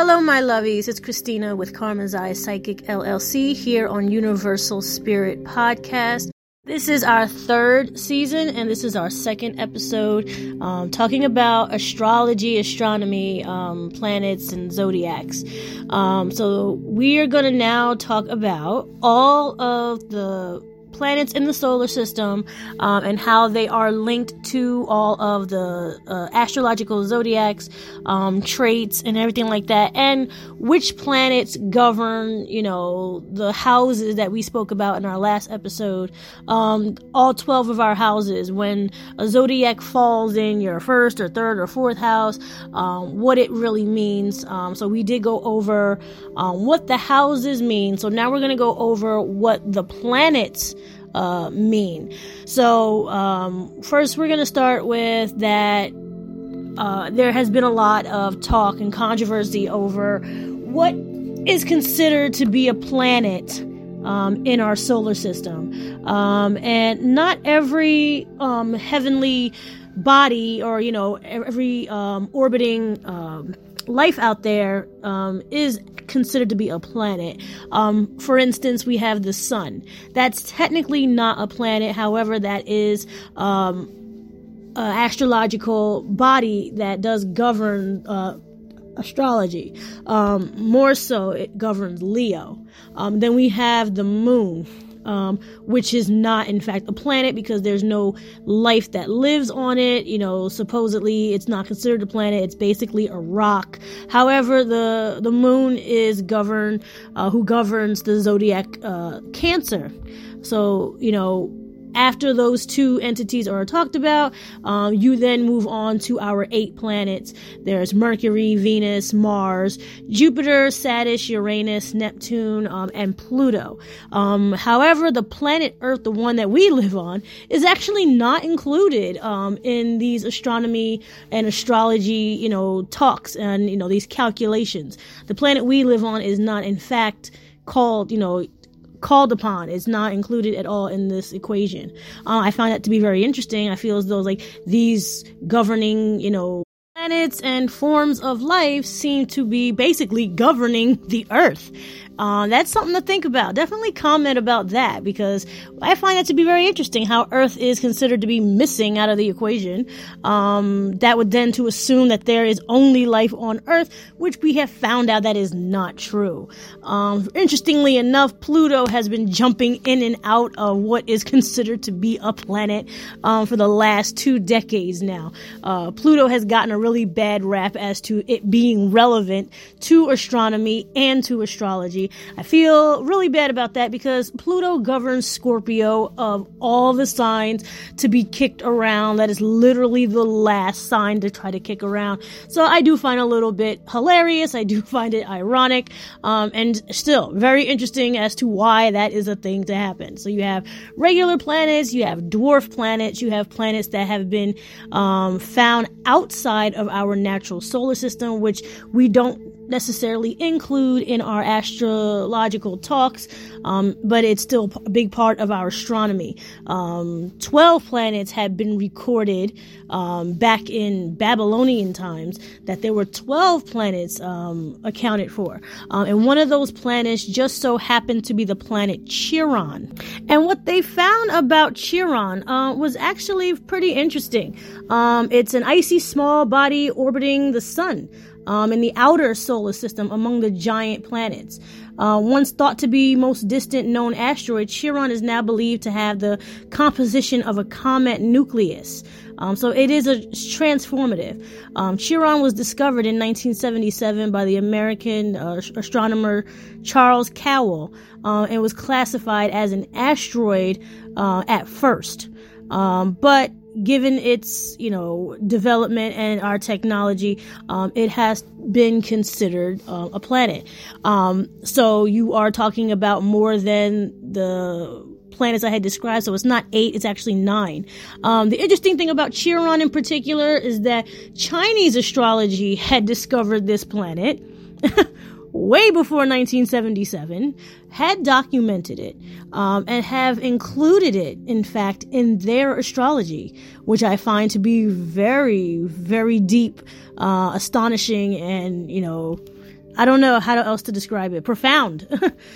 Hello, my lovies. It's Christina with Carmen's Eye Psychic LLC here on Universal Spirit Podcast. This is our third season, and this is our second episode um, talking about astrology, astronomy, um, planets, and zodiacs. Um, so, we are going to now talk about all of the planets in the solar system um, and how they are linked to all of the uh, astrological zodiacs, um, traits, and everything like that, and which planets govern, you know, the houses that we spoke about in our last episode. Um, all 12 of our houses, when a zodiac falls in your first or third or fourth house, um, what it really means. Um, so we did go over um, what the houses mean. So now we're going to go over what the planets uh, mean. So, um, first, we're going to start with that uh, there has been a lot of talk and controversy over what is considered to be a planet. Um, in our solar system. Um, and not every um, heavenly body or, you know, every um, orbiting um, life out there um, is considered to be a planet. Um, for instance, we have the sun. That's technically not a planet, however, that is um, an astrological body that does govern. Uh, astrology. Um, more so, it governs Leo. Um, then we have the moon um, which is not, in fact, a planet because there's no life that lives on it. You know, supposedly it's not considered a planet; it's basically a rock. However, the the moon is governed, uh, who governs the zodiac uh, Cancer. So, you know, after those two entities are talked about, um, you then move on to our eight planets. There's Mercury, Venus, Mars, Jupiter, Saturn, Uranus, Neptune, um, and Pluto. Um, however, the planet Earth, the one that we live on, is actually not included um, in these astronomy and astrology, you know, talks and you know these calculations. The planet we live on is not, in fact, called, you know, called upon is not included at all in this equation. Uh, I find that to be very interesting. I feel as though like these governing, you know, planets and forms of life seem to be basically governing the earth. Uh, that's something to think about. Definitely comment about that because I find that to be very interesting how Earth is considered to be missing out of the equation. Um, that would then to assume that there is only life on Earth, which we have found out that is not true. Um, interestingly enough, Pluto has been jumping in and out of what is considered to be a planet um, for the last two decades now. Uh, Pluto has gotten a really bad rap as to it being relevant to astronomy and to astrology. I feel really bad about that because Pluto governs Scorpio of all the signs to be kicked around. That is literally the last sign to try to kick around. So I do find a little bit hilarious. I do find it ironic. Um, and still very interesting as to why that is a thing to happen. So you have regular planets, you have dwarf planets, you have planets that have been um, found outside of our natural solar system, which we don't necessarily include in our astrological talks, um, but it's still a big part of our astronomy. Um, 12 planets had been recorded um, back in Babylonian times that there were 12 planets um, accounted for. Um, and one of those planets just so happened to be the planet Chiron. And what they found about Chiron uh, was actually pretty interesting. Um, it's an icy small body orbiting the sun um, in the outer solar system among the giant planets. Uh, once thought to be most distant known asteroid, Chiron is now believed to have the composition of a comet nucleus. Um, so it is a transformative. Um, Chiron was discovered in 1977 by the American uh, astronomer Charles Kowal uh, and was classified as an asteroid uh, at first. Um, but given its you know development and our technology, um, it has been considered uh, a planet. Um, so you are talking about more than the planets I had described. So it's not eight; it's actually nine. Um, the interesting thing about Chiron in particular is that Chinese astrology had discovered this planet. way before 1977, had documented it um, and have included it, in fact, in their astrology, which I find to be very, very deep, uh, astonishing, and, you know, I don't know how else to describe it. Profound.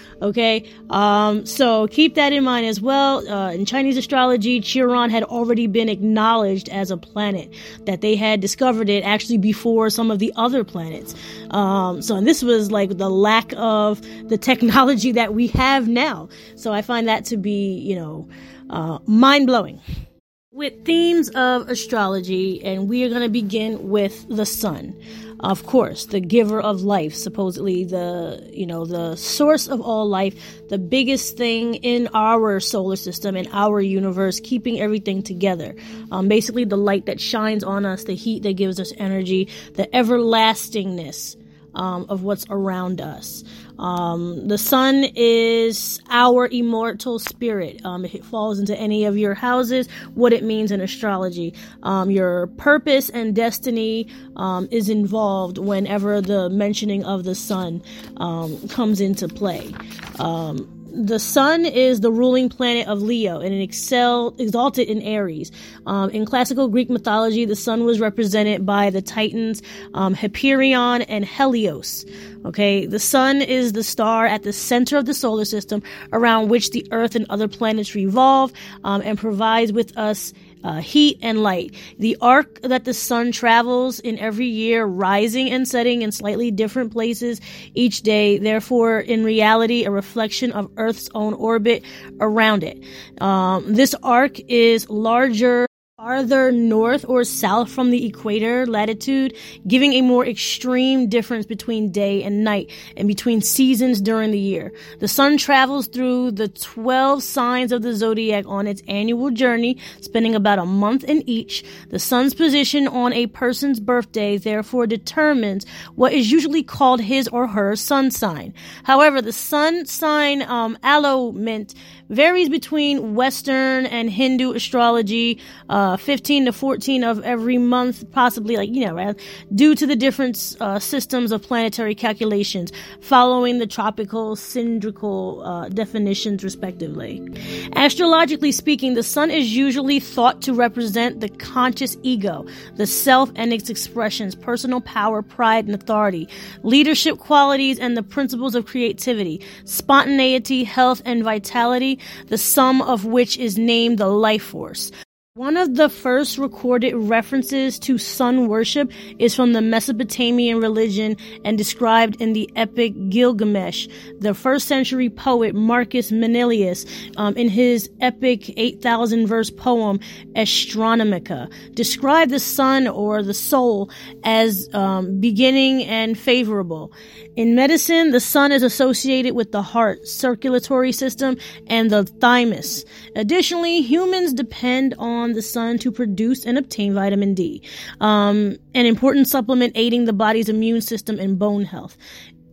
okay. Um, so keep that in mind as well. Uh, in Chinese astrology, Chiron had already been acknowledged as a planet, that they had discovered it actually before some of the other planets. Um, so and this was like the lack of the technology that we have now. So I find that to be, you know, uh, mind blowing with themes of astrology, and we are going to begin with the sun. Of course, the giver of life, supposedly the, you know, the source of all life, the biggest thing in our solar system, in our universe, keeping everything together. Um, basically, the light that shines on us, the heat that gives us energy, the everlastingness um, of what's around us. Um, the sun is our immortal spirit. Um, if it falls into any of your houses, what it means in astrology. Um, your purpose and destiny um, is involved whenever the mentioning of the sun um, comes into play. The sun is the ruling planet of Leo and it excel exalted in Aries. Um, in classical Greek mythology, the sun was represented by the Titans um, Hyperion and Helios. Okay, the sun is the star at the center of the solar system around which the Earth and other planets revolve um, and provides with us uh, heat and light. The arc that the sun travels in every year, rising and setting in slightly different places each day, therefore, in reality, a reflection of Earth's own orbit around it. Um, this arc is larger farther north or south from the equator latitude, giving a more extreme difference between day and night and between seasons during the year. The sun travels through the 12 signs of the zodiac on its annual journey, spending about a month in each. The sun's position on a person's birthday therefore determines what is usually called his or her sun sign. However, the sun sign um, alignment varies between Western and Hindu astrology, uh, 15 to 14 of every month, possibly like, you know, right, due to the different uh, systems of planetary calculations, following the tropical, cylindrical uh, definitions, respectively. Astrologically speaking, the sun is usually thought to represent the conscious ego, the self and its expressions, personal power, pride, and authority, leadership qualities, and the principles of creativity, spontaneity, health, and vitality, the sum of which is named the life force. One of the first recorded references to sun worship is from the Mesopotamian religion and described in the epic Gilgamesh. The first century poet Marcus Manilius, um, in his epic 8,000 verse poem Astronomica, described the sun or the soul as um, beginning and favorable. In medicine, the sun is associated with the heart, circulatory system, and the thymus. Additionally, humans depend on the sun to produce and obtain vitamin D, um, an important supplement aiding the body's immune system and bone health.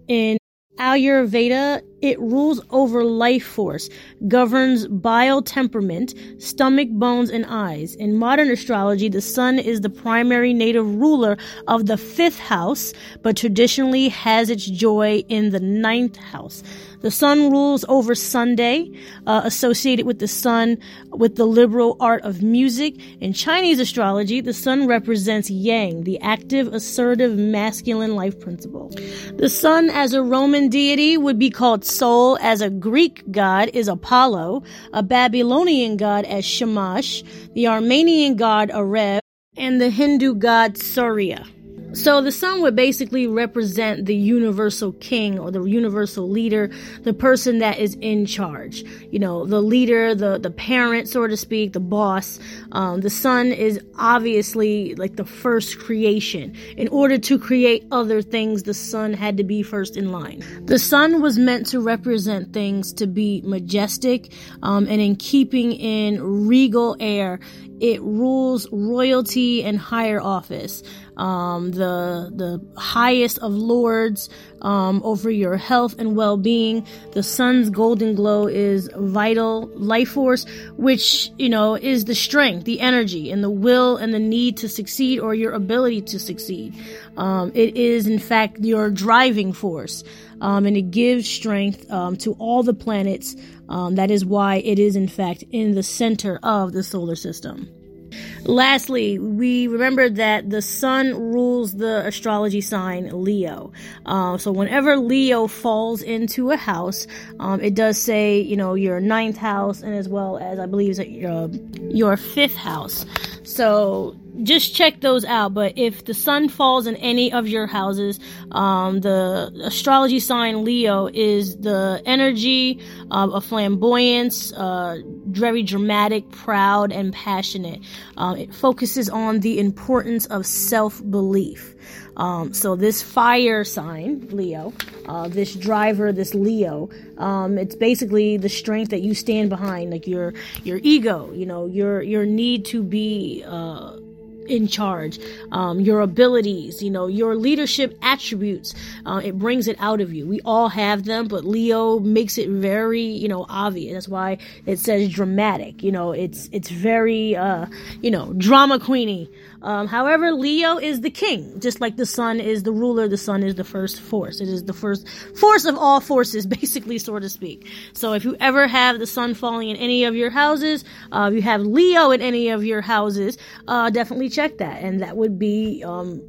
In Ayurveda, it rules over life force, governs bile temperament, stomach, bones, and eyes. In modern astrology, the sun is the primary native ruler of the fifth house, but traditionally has its joy in the ninth house. The sun rules over Sunday, uh, associated with the sun, with the liberal art of music. In Chinese astrology, the sun represents yang, the active, assertive, masculine life principle. The sun as a Roman deity would be called Sol, as a Greek god is Apollo, a Babylonian god as Shamash, the Armenian god Arev, and the Hindu god Surya. So the sun would basically represent the universal king or the universal leader, the person that is in charge. You know, the leader, the the parent, so to speak, the boss. Um, the sun is obviously like the first creation. In order to create other things, the sun had to be first in line. The sun was meant to represent things to be majestic um, and in keeping in regal air. It rules royalty and higher office um, the the highest of lords um, over your health and well-being. The sun's golden glow is vital life force, which you know is the strength, the energy, and the will and the need to succeed or your ability to succeed. Um, it is in fact your driving force, um, and it gives strength um, to all the planets. Um, that is why it is in fact in the center of the solar system. Lastly, we remember that the sun rules the astrology sign Leo. Uh, so whenever Leo falls into a house, um, it does say, you know, your ninth house and as well as I believe your, your fifth house. So just check those out. But if the sun falls in any of your houses, um, the astrology sign Leo is the energy um, of flamboyance, uh, very dramatic, proud, and passionate. Um, it focuses on the importance of self belief. Um, so this fire sign, Leo, uh, this driver, this Leo, um, it's basically the strength that you stand behind, like your your ego, you know, your your need to be. Uh, in charge, um, your abilities, you know, your leadership attributes. Uh, it brings it out of you. We all have them, but Leo makes it very, you know, obvious. That's why it says dramatic. You know, it's it's very, uh, you know, drama queeny. Um, however, Leo is the king, just like the sun is the ruler. The sun is the first force. It is the first force of all forces, basically, so to speak. So if you ever have the sun falling in any of your houses, uh, if you have Leo in any of your houses, uh, definitely check that. And that would be um,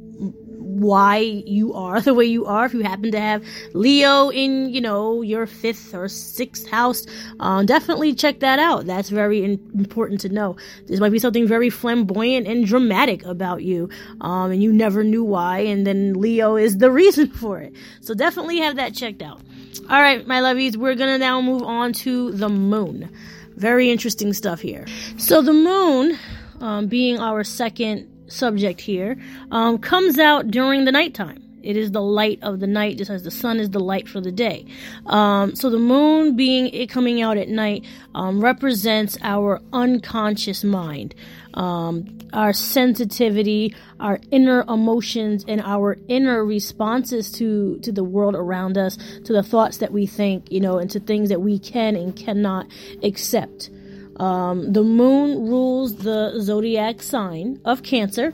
why you are the way you are. If you happen to have Leo in, you know, your fifth or sixth house, uh, definitely check that out. That's very in- important to know. This might be something very flamboyant and dramatic about you, um, and you never knew why, and then Leo is the reason for it. So definitely have that checked out. All right, my lovies, we're gonna now move on to the moon. Very interesting stuff here. So the moon, um, being our second subject here, um, comes out during the nighttime. It is the light of the night, just as the sun is the light for the day. Um, so the moon being it coming out at night um, represents our unconscious mind, um, our sensitivity, our inner emotions, and our inner responses to to the world around us, to the thoughts that we think, you know, and to things that we can and cannot accept. Um, the moon rules the zodiac sign of Cancer.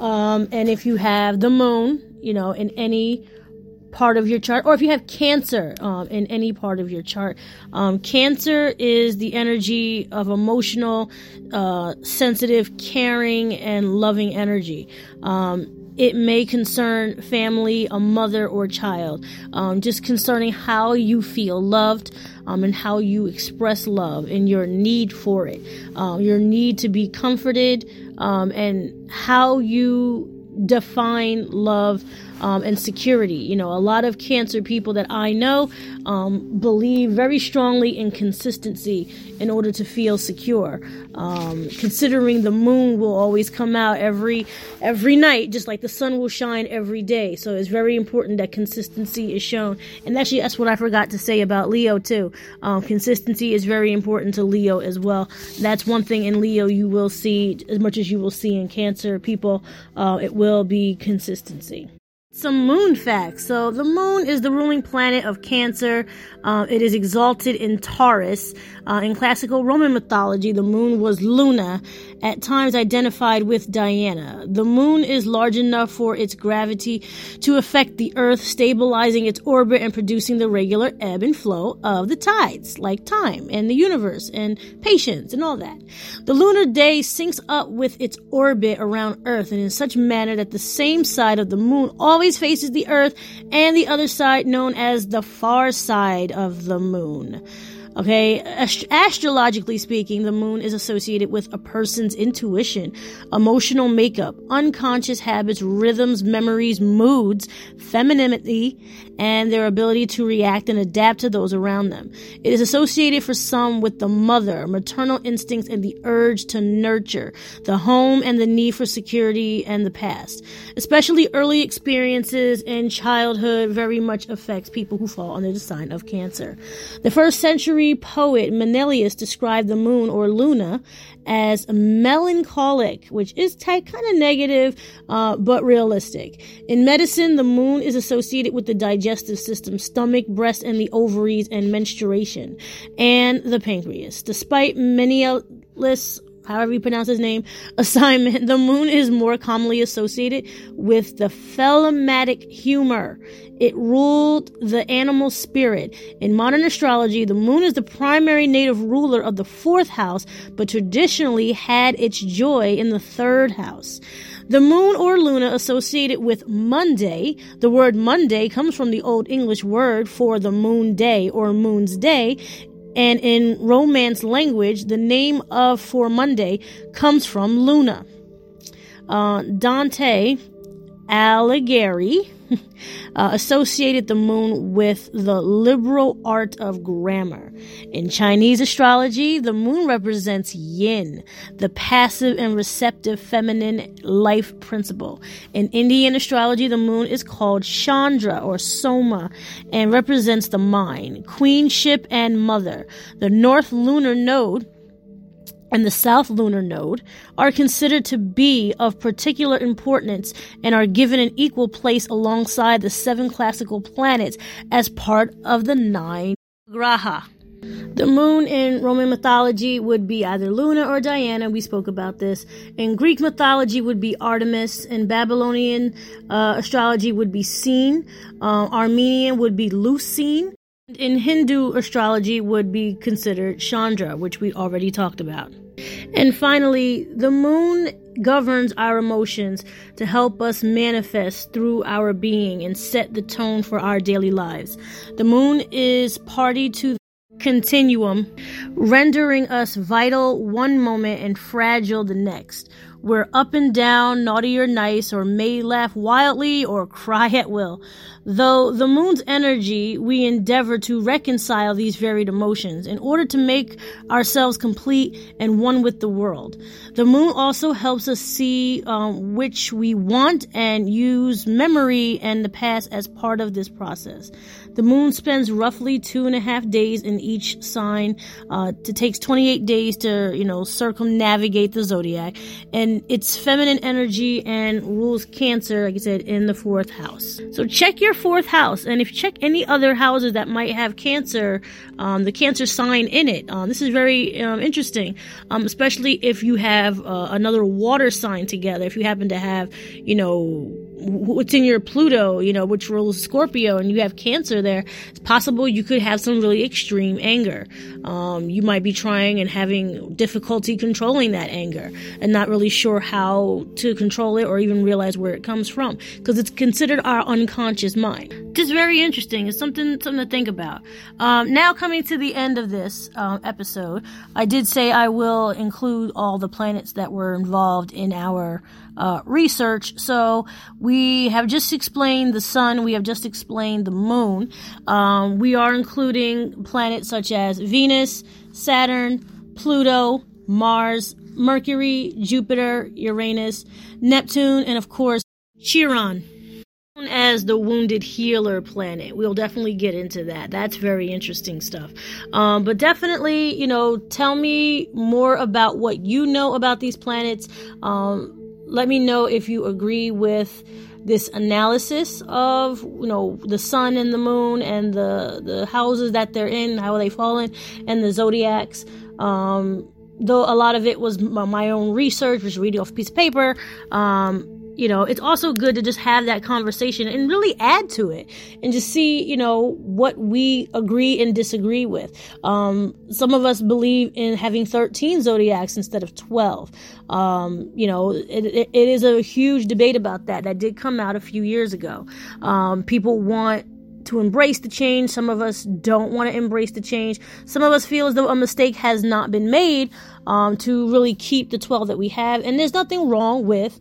Um, and if you have the moon, you know, in any part of your chart, or if you have Cancer um, in any part of your chart, um, Cancer is the energy of emotional, uh, sensitive, caring, and loving energy. Um, it may concern family, a mother, or child, um, just concerning how you feel loved um, and how you express love and your need for it, um, your need to be comforted, um, and how you define love um, and security. You know, a lot of cancer people that I know um, believe very strongly in consistency in order to feel secure. Um, considering the moon will always come out every every night, just like the sun will shine every day. So it's very important that consistency is shown. And actually, that's what I forgot to say about Leo too. Um, consistency is very important to Leo as well. That's one thing in Leo you will see as much as you will see in Cancer people. Uh, it will be consistency. Some moon facts. So, the moon is the ruling planet of Cancer. Uh, it is exalted in Taurus. Uh, in classical Roman mythology, the moon was Luna, at times identified with Diana. The moon is large enough for its gravity to affect the Earth, stabilizing its orbit and producing the regular ebb and flow of the tides, like time and the universe and patience and all that. The lunar day syncs up with its orbit around Earth and in such manner that the same side of the moon always faces the earth and the other side known as the far side of the moon. Okay, Ast- astrologically speaking, the moon is associated with a person's intuition, emotional makeup, unconscious habits, rhythms, memories, moods, femininity, and their ability to react and adapt to those around them. It is associated for some with the mother, maternal instincts, and the urge to nurture, the home, and the need for security and the past. Especially early experiences in childhood very much affects people who fall under the sign of Cancer. The first century poet Menelaus described the moon or Luna as melancholic, which is kind of negative, uh, but realistic. In medicine, the moon is associated with the digestive system, stomach, breast, and the ovaries, and menstruation, and the pancreas. Despite Menelaus however you pronounce his name, assignment, the moon is more commonly associated with the phlegmatic humor. It ruled the animal spirit. In modern astrology, the moon is the primary native ruler of the fourth house, but traditionally had its joy in the third house. The moon or luna associated with Monday, the word Monday comes from the Old English word for the moon day or moon's day, and in Romance language, the name of for Monday comes from Luna. Uh, Dante Alighieri uh, associated the moon with the liberal art of grammar. In Chinese astrology, the moon represents yin, the passive and receptive feminine life principle. In Indian astrology, the moon is called Chandra or Soma and represents the mind, queenship, and mother. The north lunar node and the south lunar node are considered to be of particular importance and are given an equal place alongside the seven classical planets as part of the nine graha. The moon in Roman mythology would be either Luna or Diana. We spoke about this. In Greek mythology would be Artemis. In Babylonian uh, astrology would be Sin. Uh, Armenian would be Lucine. In Hindu astrology would be considered Chandra, which we already talked about. And finally, the moon governs our emotions to help us manifest through our being and set the tone for our daily lives. The moon is party to the continuum, rendering us vital one moment and fragile the next. We're up and down, naughty or nice, or may laugh wildly or cry at will. Though the moon's energy, we endeavor to reconcile these varied emotions in order to make ourselves complete and one with the world. The moon also helps us see um, which we want and use memory and the past as part of this process. The moon spends roughly two and a half days in each sign. Uh, it takes 28 days to, you know, circumnavigate the zodiac. And it's feminine energy and rules Cancer, like I said, in the fourth house. So check your fourth house. And if you check any other houses that might have Cancer, um, the Cancer sign in it, um, this is very um, interesting, um, especially if you have uh, another water sign together. If you happen to have, you know, what's in your Pluto, you know, which rules Scorpio, and you have Cancer there, it's possible you could have some really extreme anger. Um, you might be trying and having difficulty controlling that anger and not really sure how to control it or even realize where it comes from because it's considered our unconscious mind. Just very interesting. It's something something to think about. Um, now coming to the end of this um, episode, I did say I will include all the planets that were involved in our uh, research. So we have just explained the sun. We have just explained the moon. Um, we are including planets such as Venus, Saturn, Pluto, Mars, Mercury, Jupiter, Uranus, Neptune, and of course Chiron as the wounded healer planet. We'll definitely get into that. That's very interesting stuff. Um, but definitely, you know, tell me more about what you know about these planets. Um, let me know if you agree with this analysis of you know the sun and the moon and the the houses that they're in, how they fall in, and the zodiacs. Um, though a lot of it was my own research, was reading off a piece of paper. Um, you know, it's also good to just have that conversation and really add to it and just see, you know, what we agree and disagree with. Um, some of us believe in having 13 zodiacs instead of 12. Um, you know, it, it, it is a huge debate about that. That did come out a few years ago. Um, people want to embrace the change. Some of us don't want to embrace the change. Some of us feel as though a mistake has not been made um, to really keep the 12 that we have. And there's nothing wrong with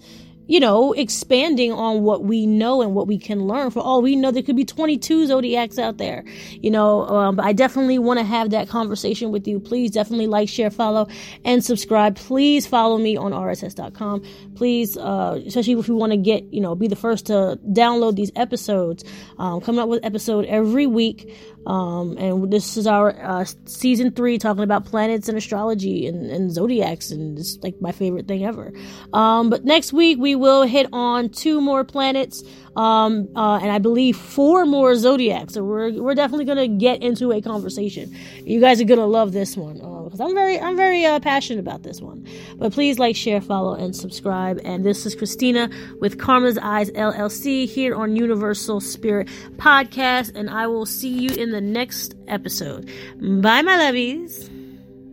you know, expanding on what we know and what we can learn. For all we know, there could be 22 zodiacs out there. You know, um, I definitely want to have that conversation with you. Please definitely like, share, follow, and subscribe. Please follow me on rss.com. Please, uh, especially if you want to get, you know, be the first to download these episodes. Um, coming up with episode every week. Um, and this is our uh, season three talking about planets and astrology and, and zodiacs, and it's like my favorite thing ever. Um, but next week we will hit on two more planets, um, uh, and I believe four more zodiacs. So we're we're definitely gonna get into a conversation. You guys are gonna love this one because I'm very I'm very uh, passionate about this one. But please like, share, follow, and subscribe. And this is Christina with Karma's Eyes LLC here on Universal Spirit Podcast, and I will see you in the next episode. Bye, my lovies.